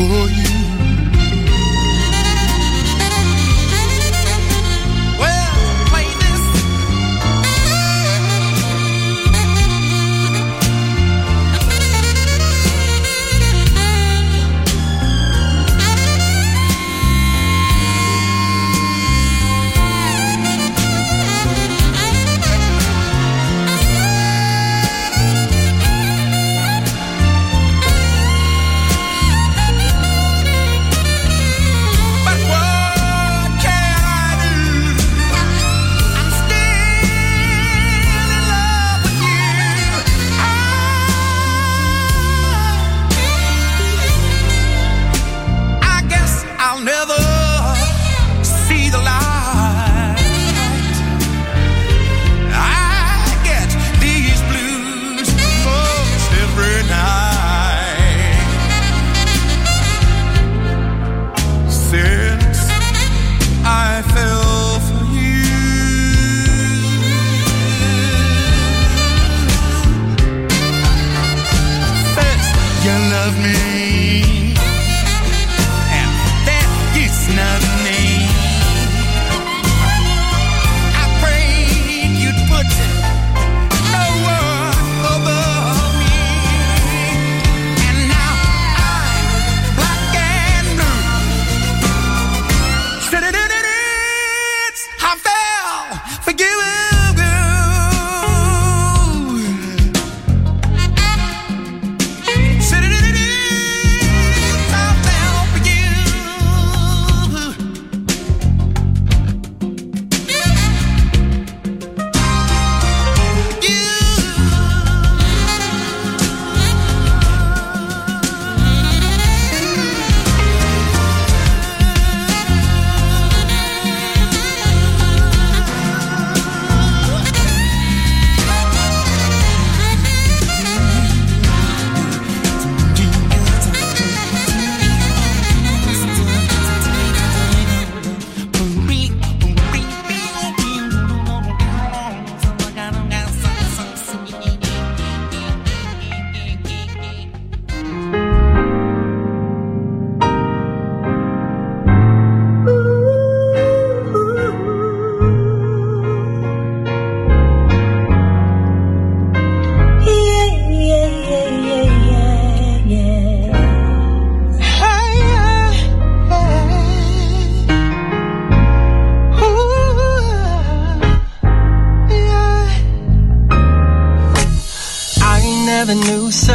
我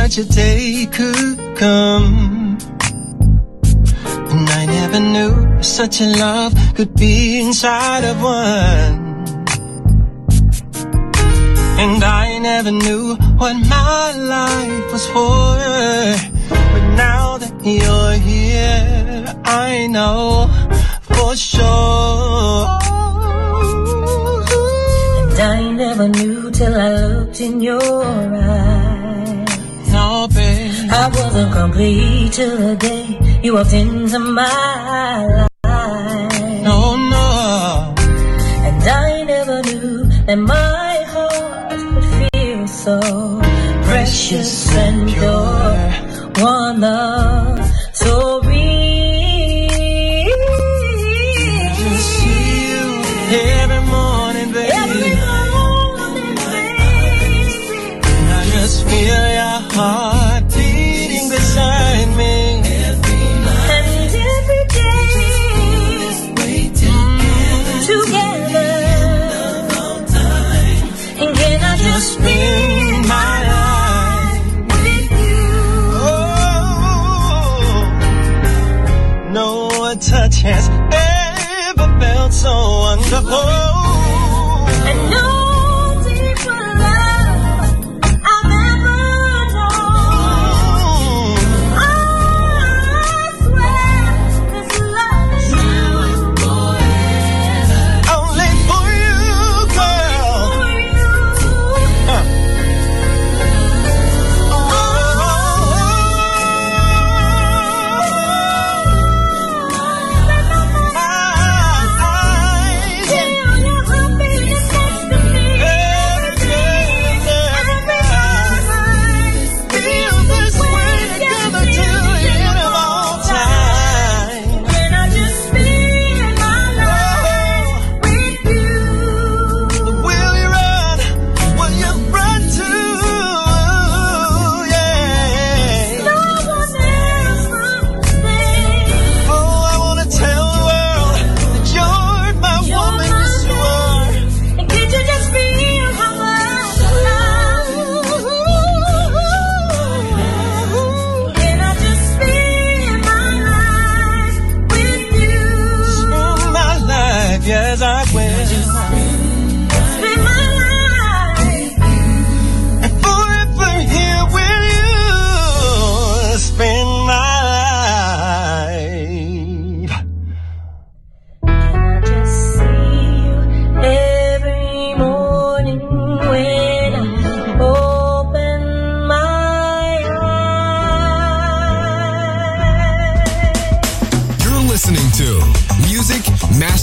such a day could come. And I never knew such a love could be inside of one. And I never knew what my life was for. But now that you're here, I know for sure. And I never knew till I looked in your eyes. I wasn't complete till the day you walked into my life. No, no. And I never knew that my heart could feel so precious and pure. One love so real. Just see you every morning, baby. Every morning, baby. And I just feel your heart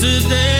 This is there.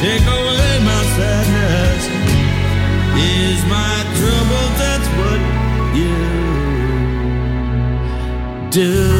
Take away my sadness. Is my trouble that's what you do.